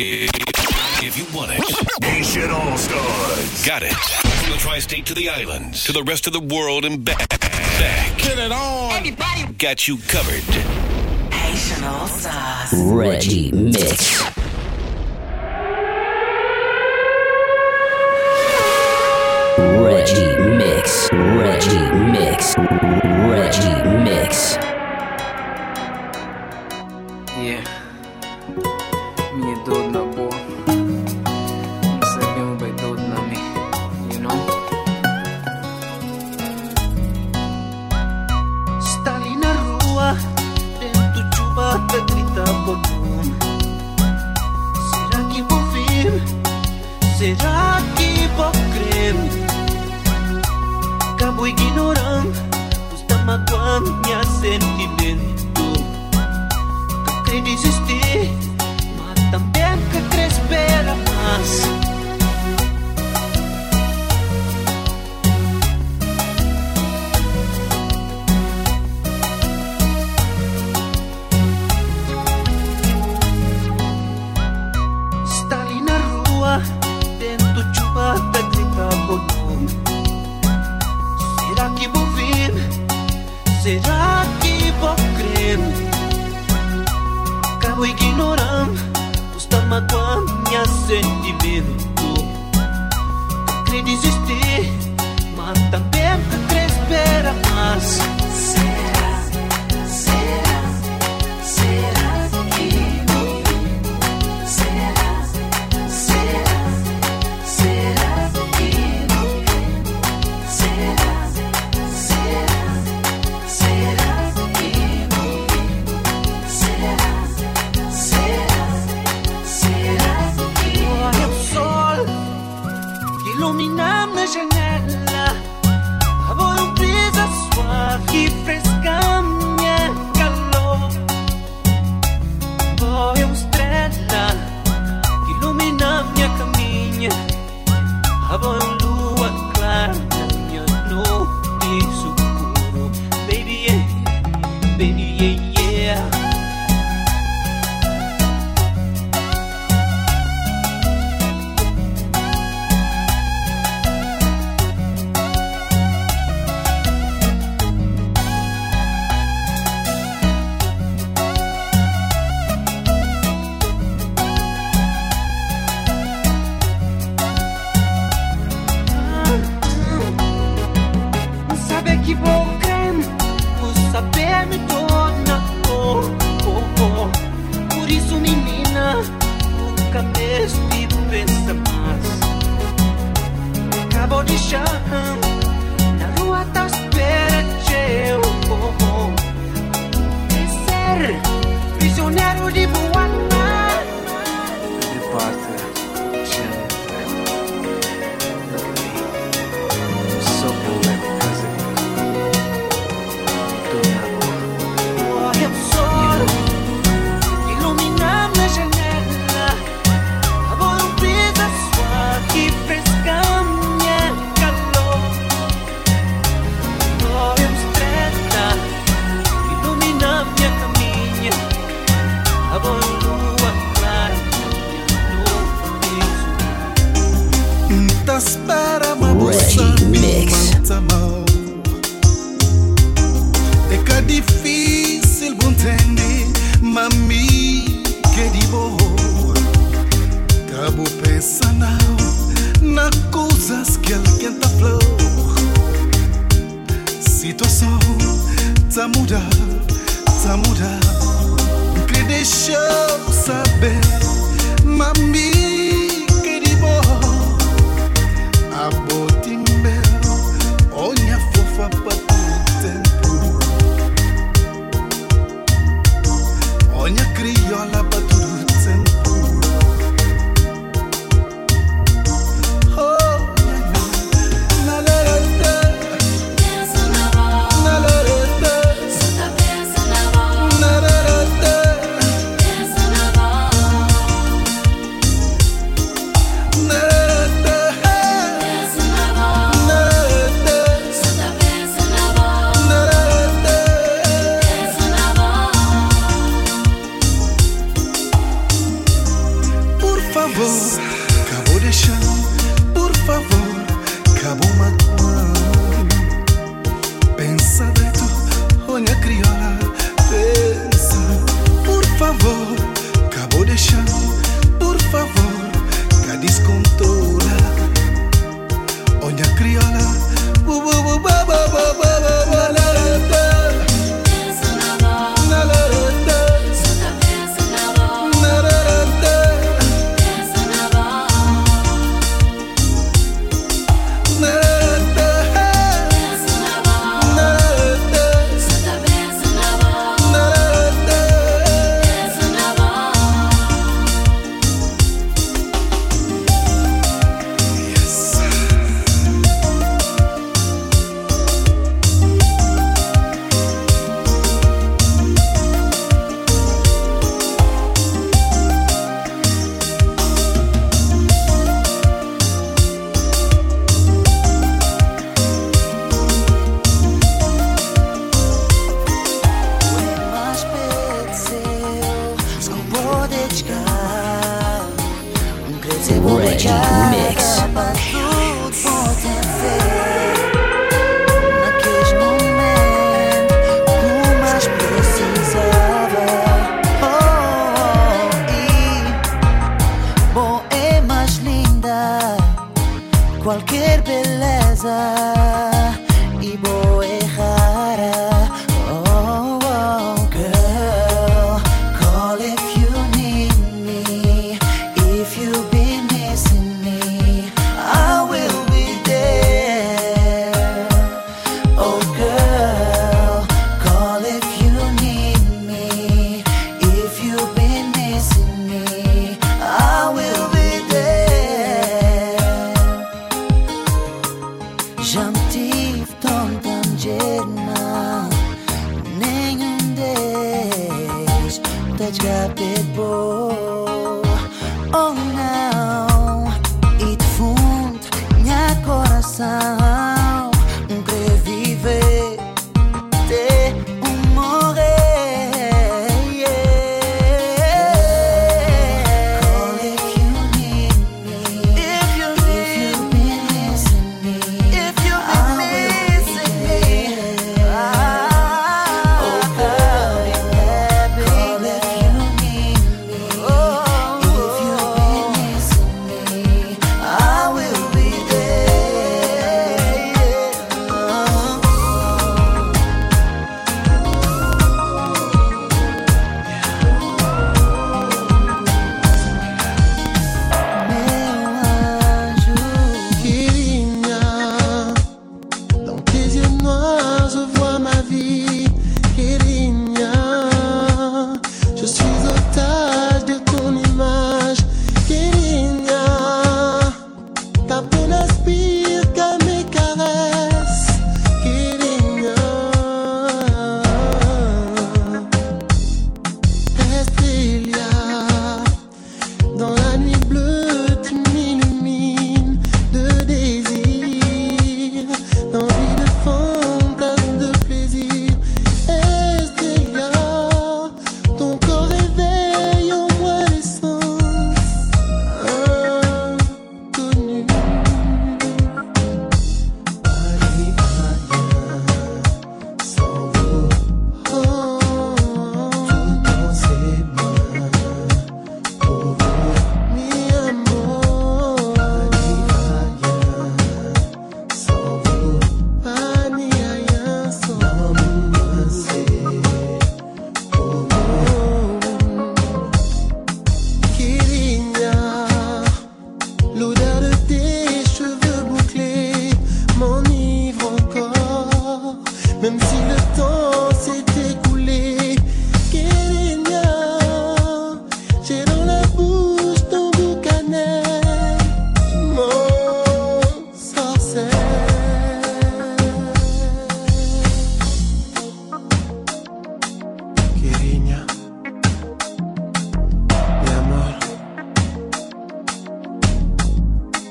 If you want it, Nation All Stars. Got it. From the tri state to the islands, to the rest of the world and back. back. Get it on. Everybody. Got you covered. Nation All Stars. Reggie Mix. Reggie Mix. Reggie Mix. ya sevgilin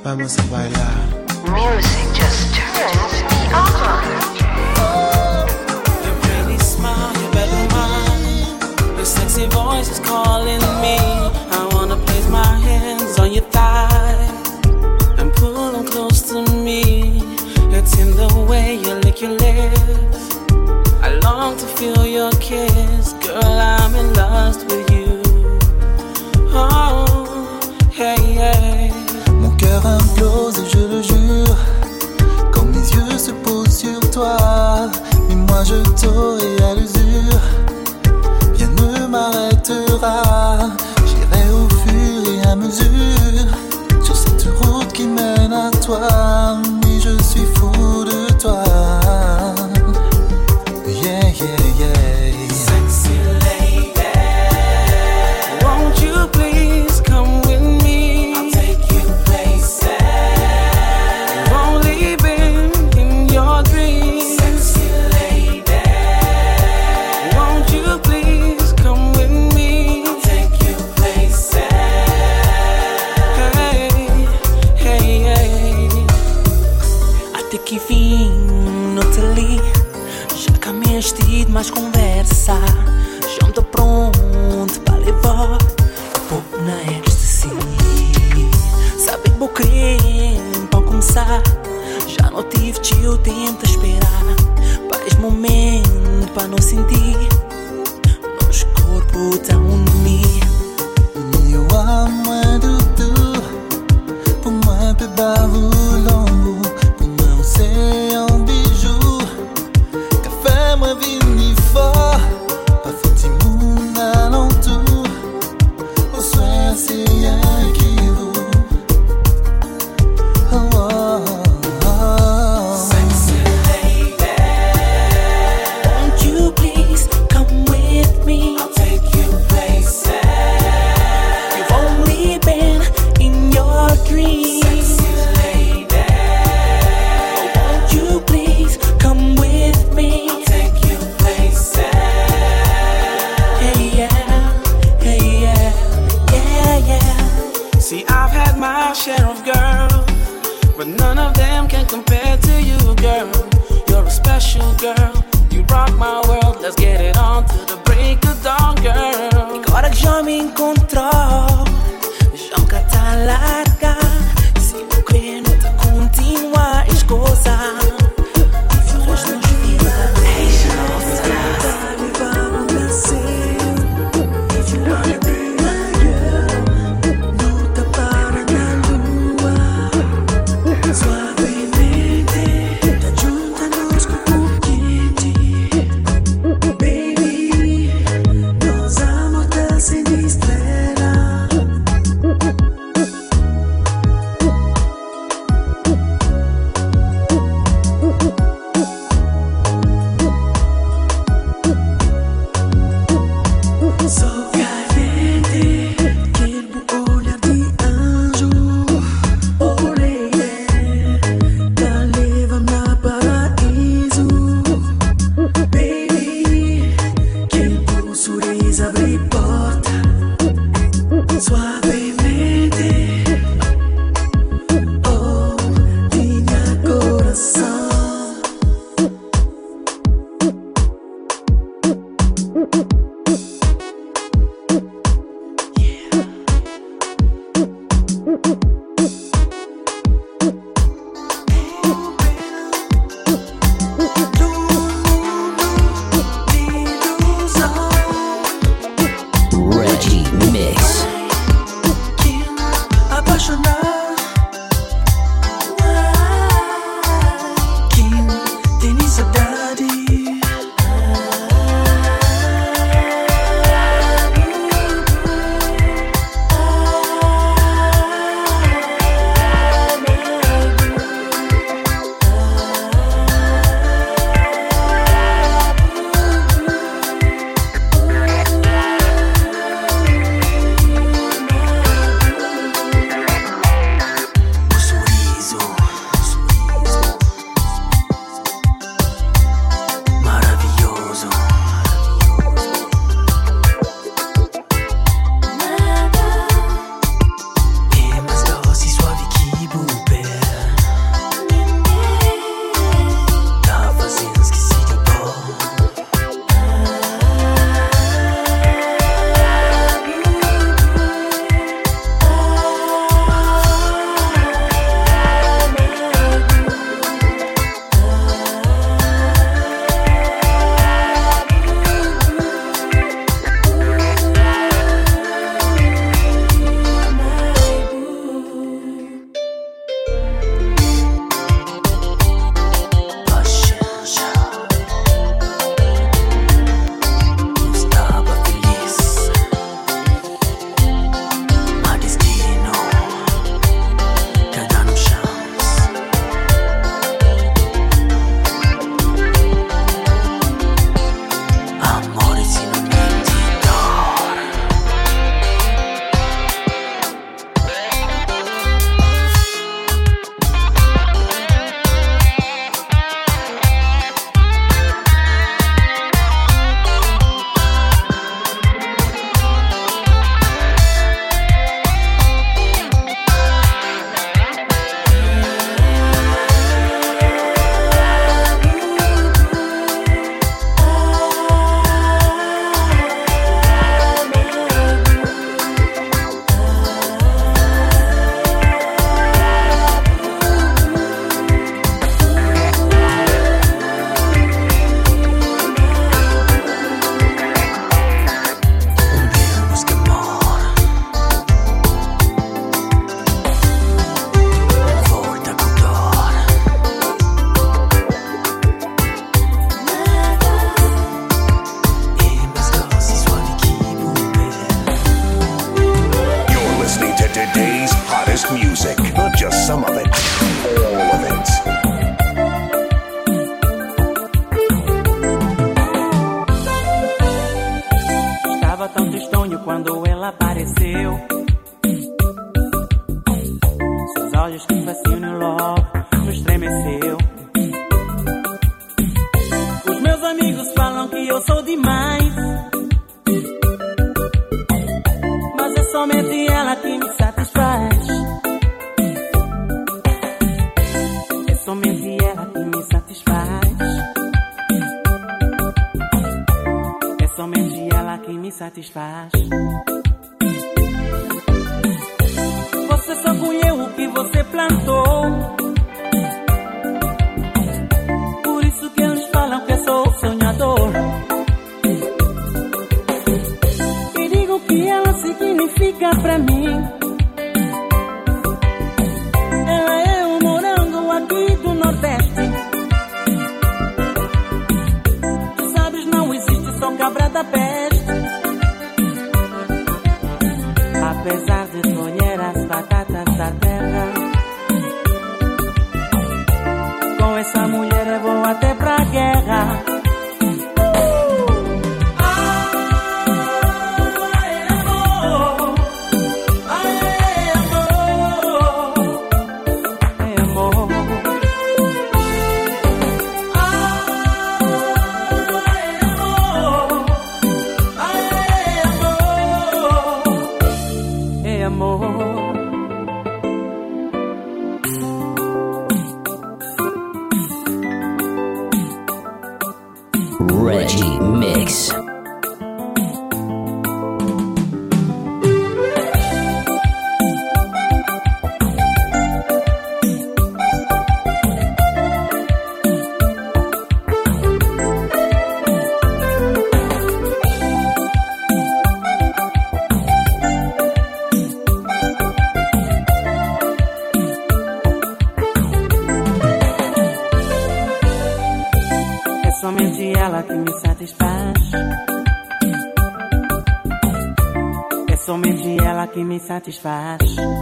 vamos a bailar. Music just turns Je et à l'usure, rien ne m'arrêtera. J'irai au fur et à mesure sur cette route qui mène à toi. Mm-mm. Significa pra mim. Satisfaz.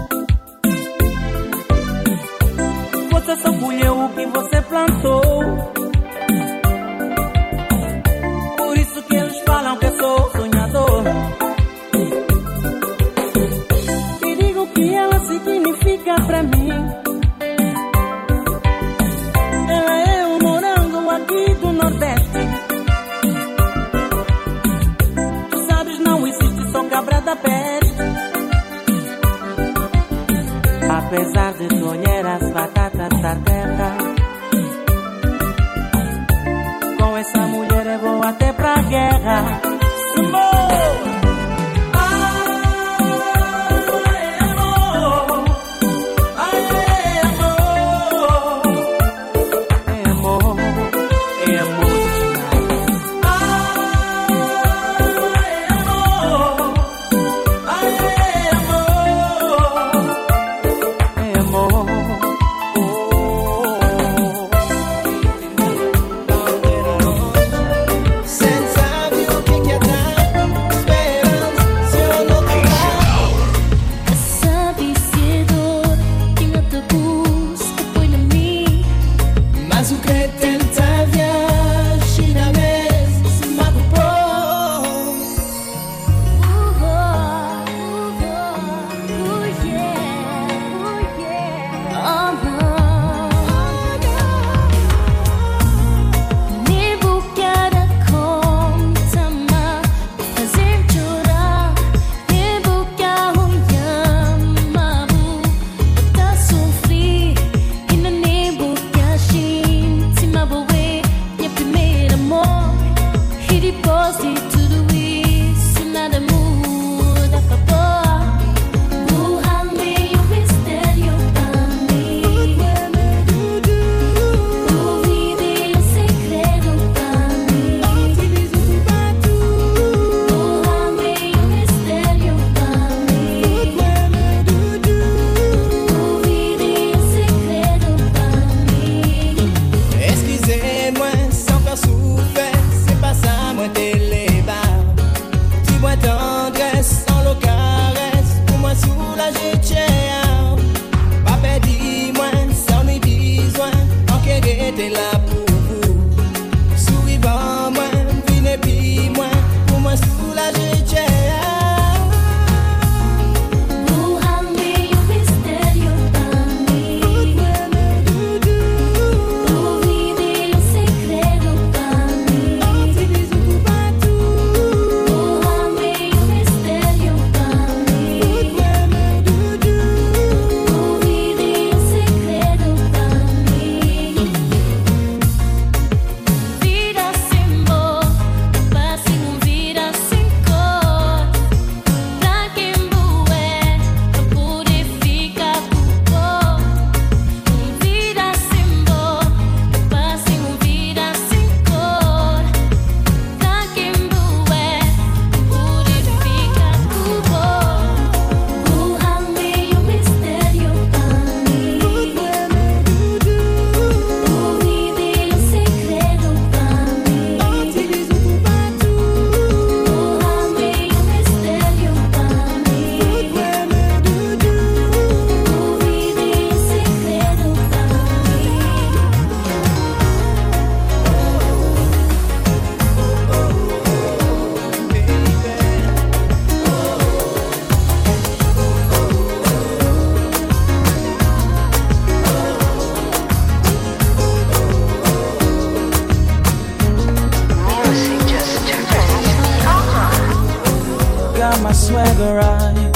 Swagger right.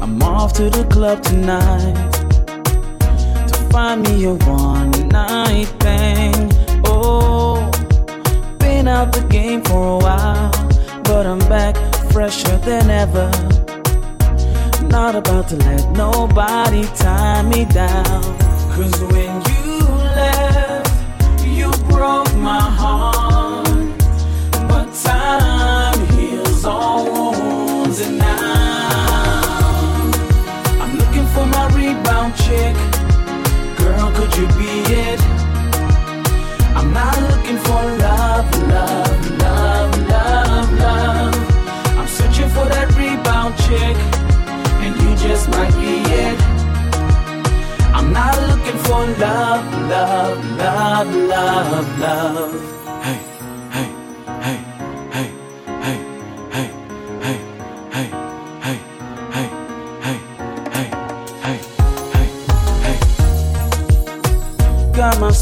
I'm off to the club tonight to find me a one night thing. Oh, been out the game for a while, but I'm back fresher than ever. Not about to let nobody tie me down. Cause when you left, you broke my heart. And now I'm looking for my rebound chick. Girl, could you be it? I'm not looking for love, love, love, love, love. I'm searching for that rebound chick, and you just might be it. I'm not looking for love, love, love, love, love.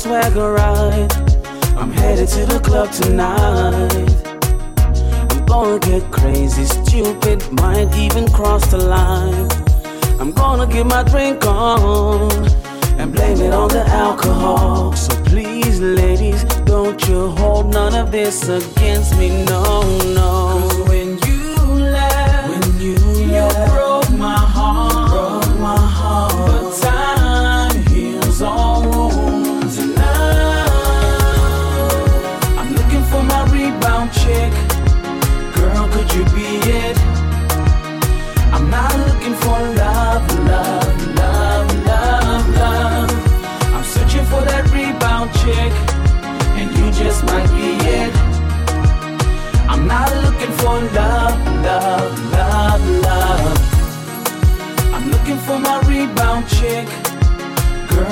Swagger right. I'm headed to the club tonight. I'm gonna get crazy, stupid, might even cross the line. I'm gonna get my drink on and blame it on the alcohol. So please, ladies, don't you hold none of this against me, no, no. 'Cause when you left, when you, broke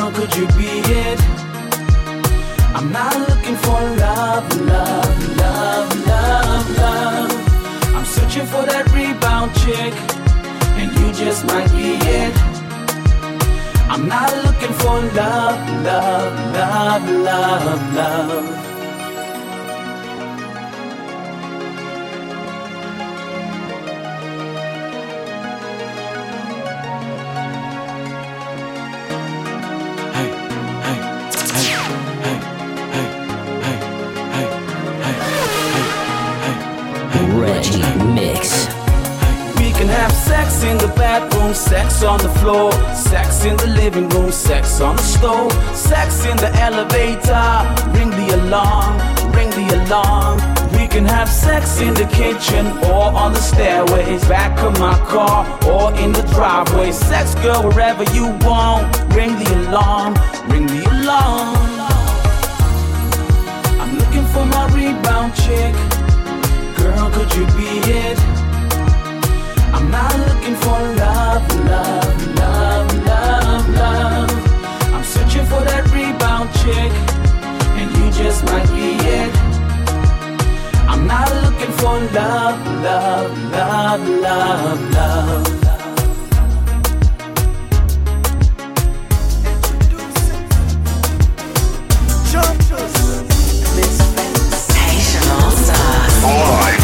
Girl, could you be it? I'm not looking for love, love, love, love, love. I'm searching for that rebound chick, and you just might be it. I'm not looking for love, love, love, love, love. Sex in the bathroom, sex on the floor, sex in the living room, sex on the stove, sex in the elevator. Ring the alarm, ring the alarm. We can have sex in the kitchen or on the stairways, back of my car or in the driveway. Sex, girl, wherever you want. Ring the alarm, ring the alarm. I'm looking for my rebound chick. Girl, could you be it? I'm not looking for love, love, love, love, love. I'm searching for that rebound chick, and you just might be it. I'm not looking for love, love, love, love, love. Live in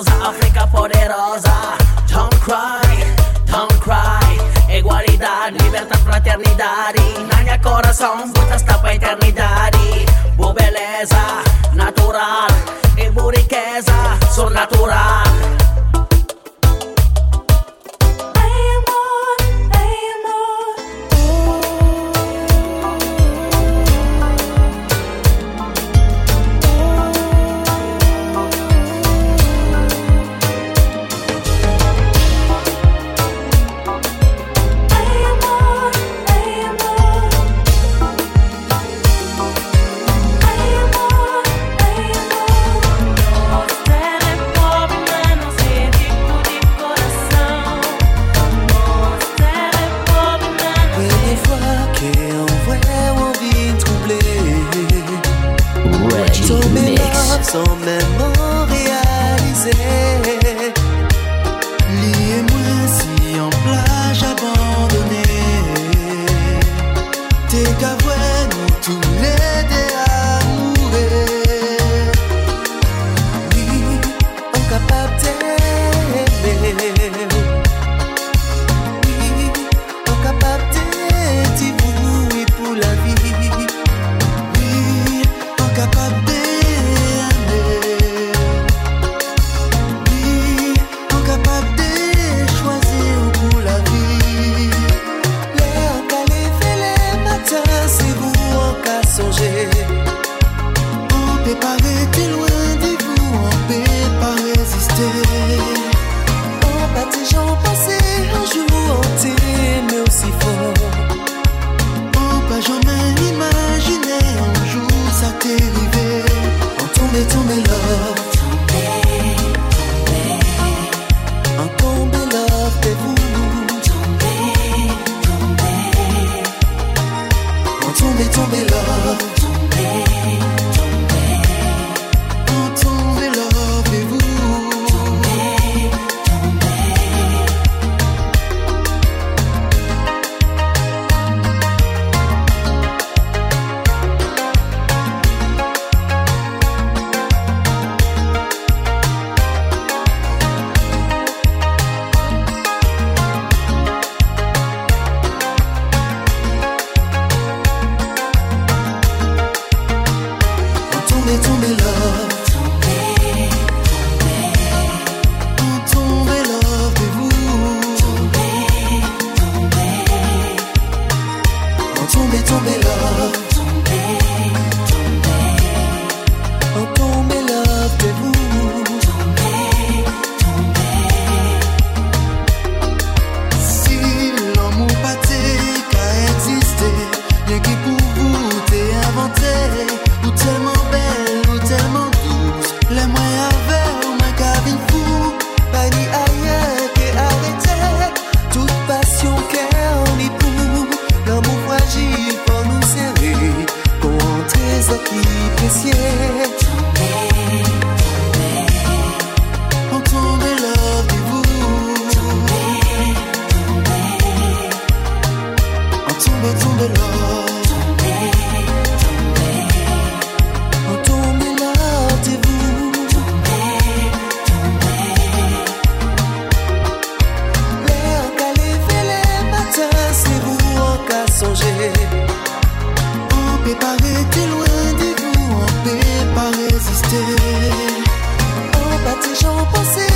causa Africa poderosa Don't cry, don't cry. Egualidad, libertad, fraternidad Nanya corazón, sta tapa eternidad Bu beleza, natural E bu riqueza, surnaturale so many it to me An pa résister. An pa ti jan pense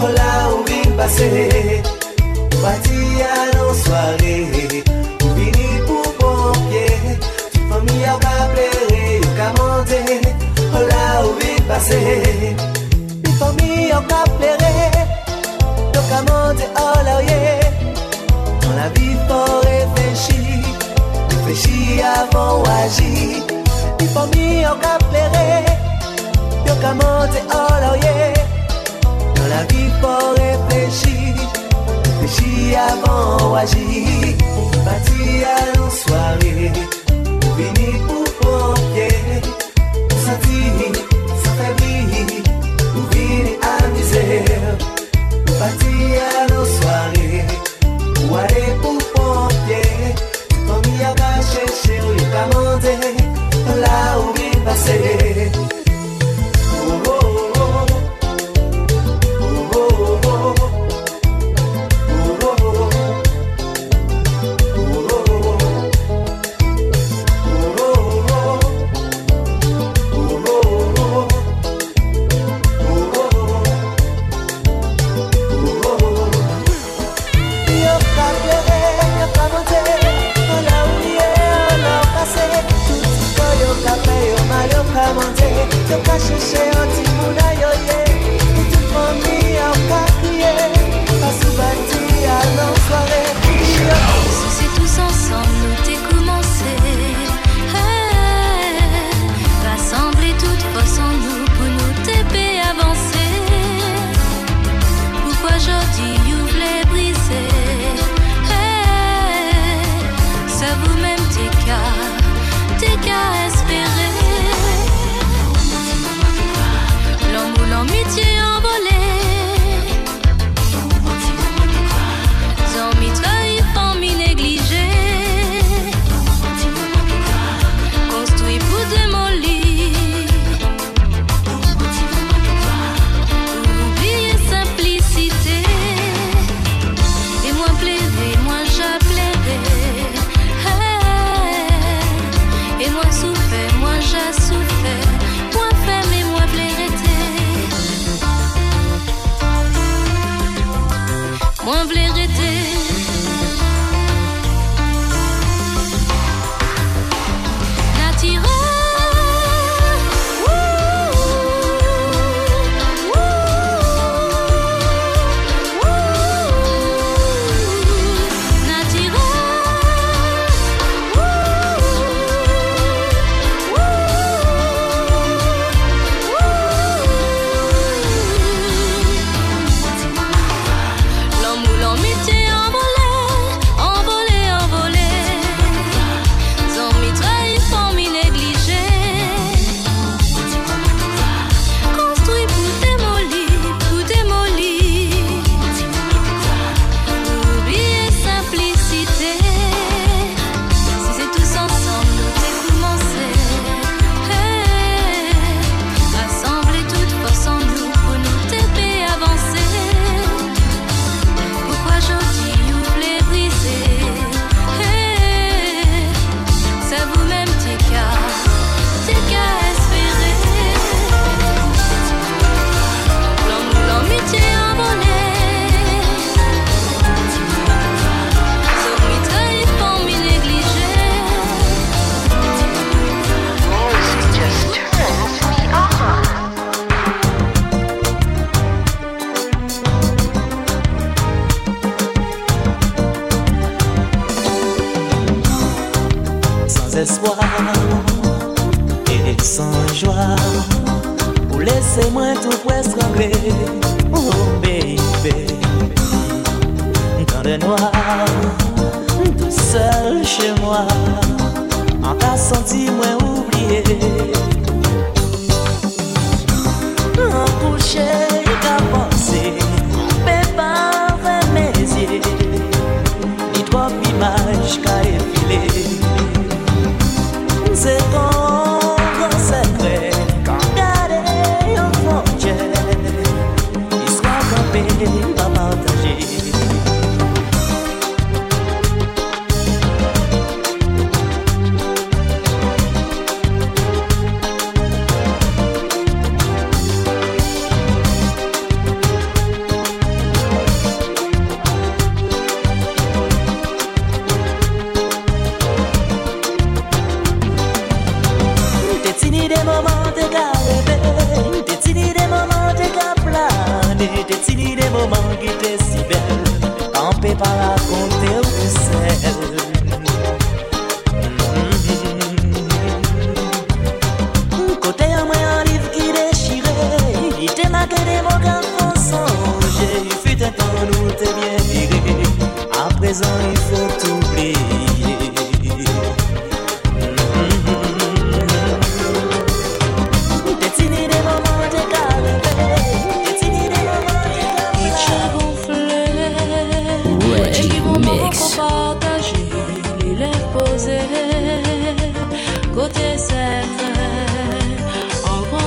Ola ou vin pase Pati anon soare Ou vini pou bonpye Ti fomi a waplere Ou kamande Ola ou vin pase Ti fomi a waplere Ou kamande ola ouye Nan la vi pou reflechi Reflechi avon waji Ti fomi a waplere Ou kamande ola ouye la vie faut réfléchir, réfléchir avant ou agir. Bâtir à nos soirées, fini pour prendre. tout près trembler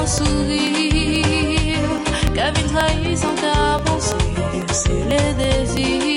sourire, Kevin trahit sans qu'à penser, c'est les désirs,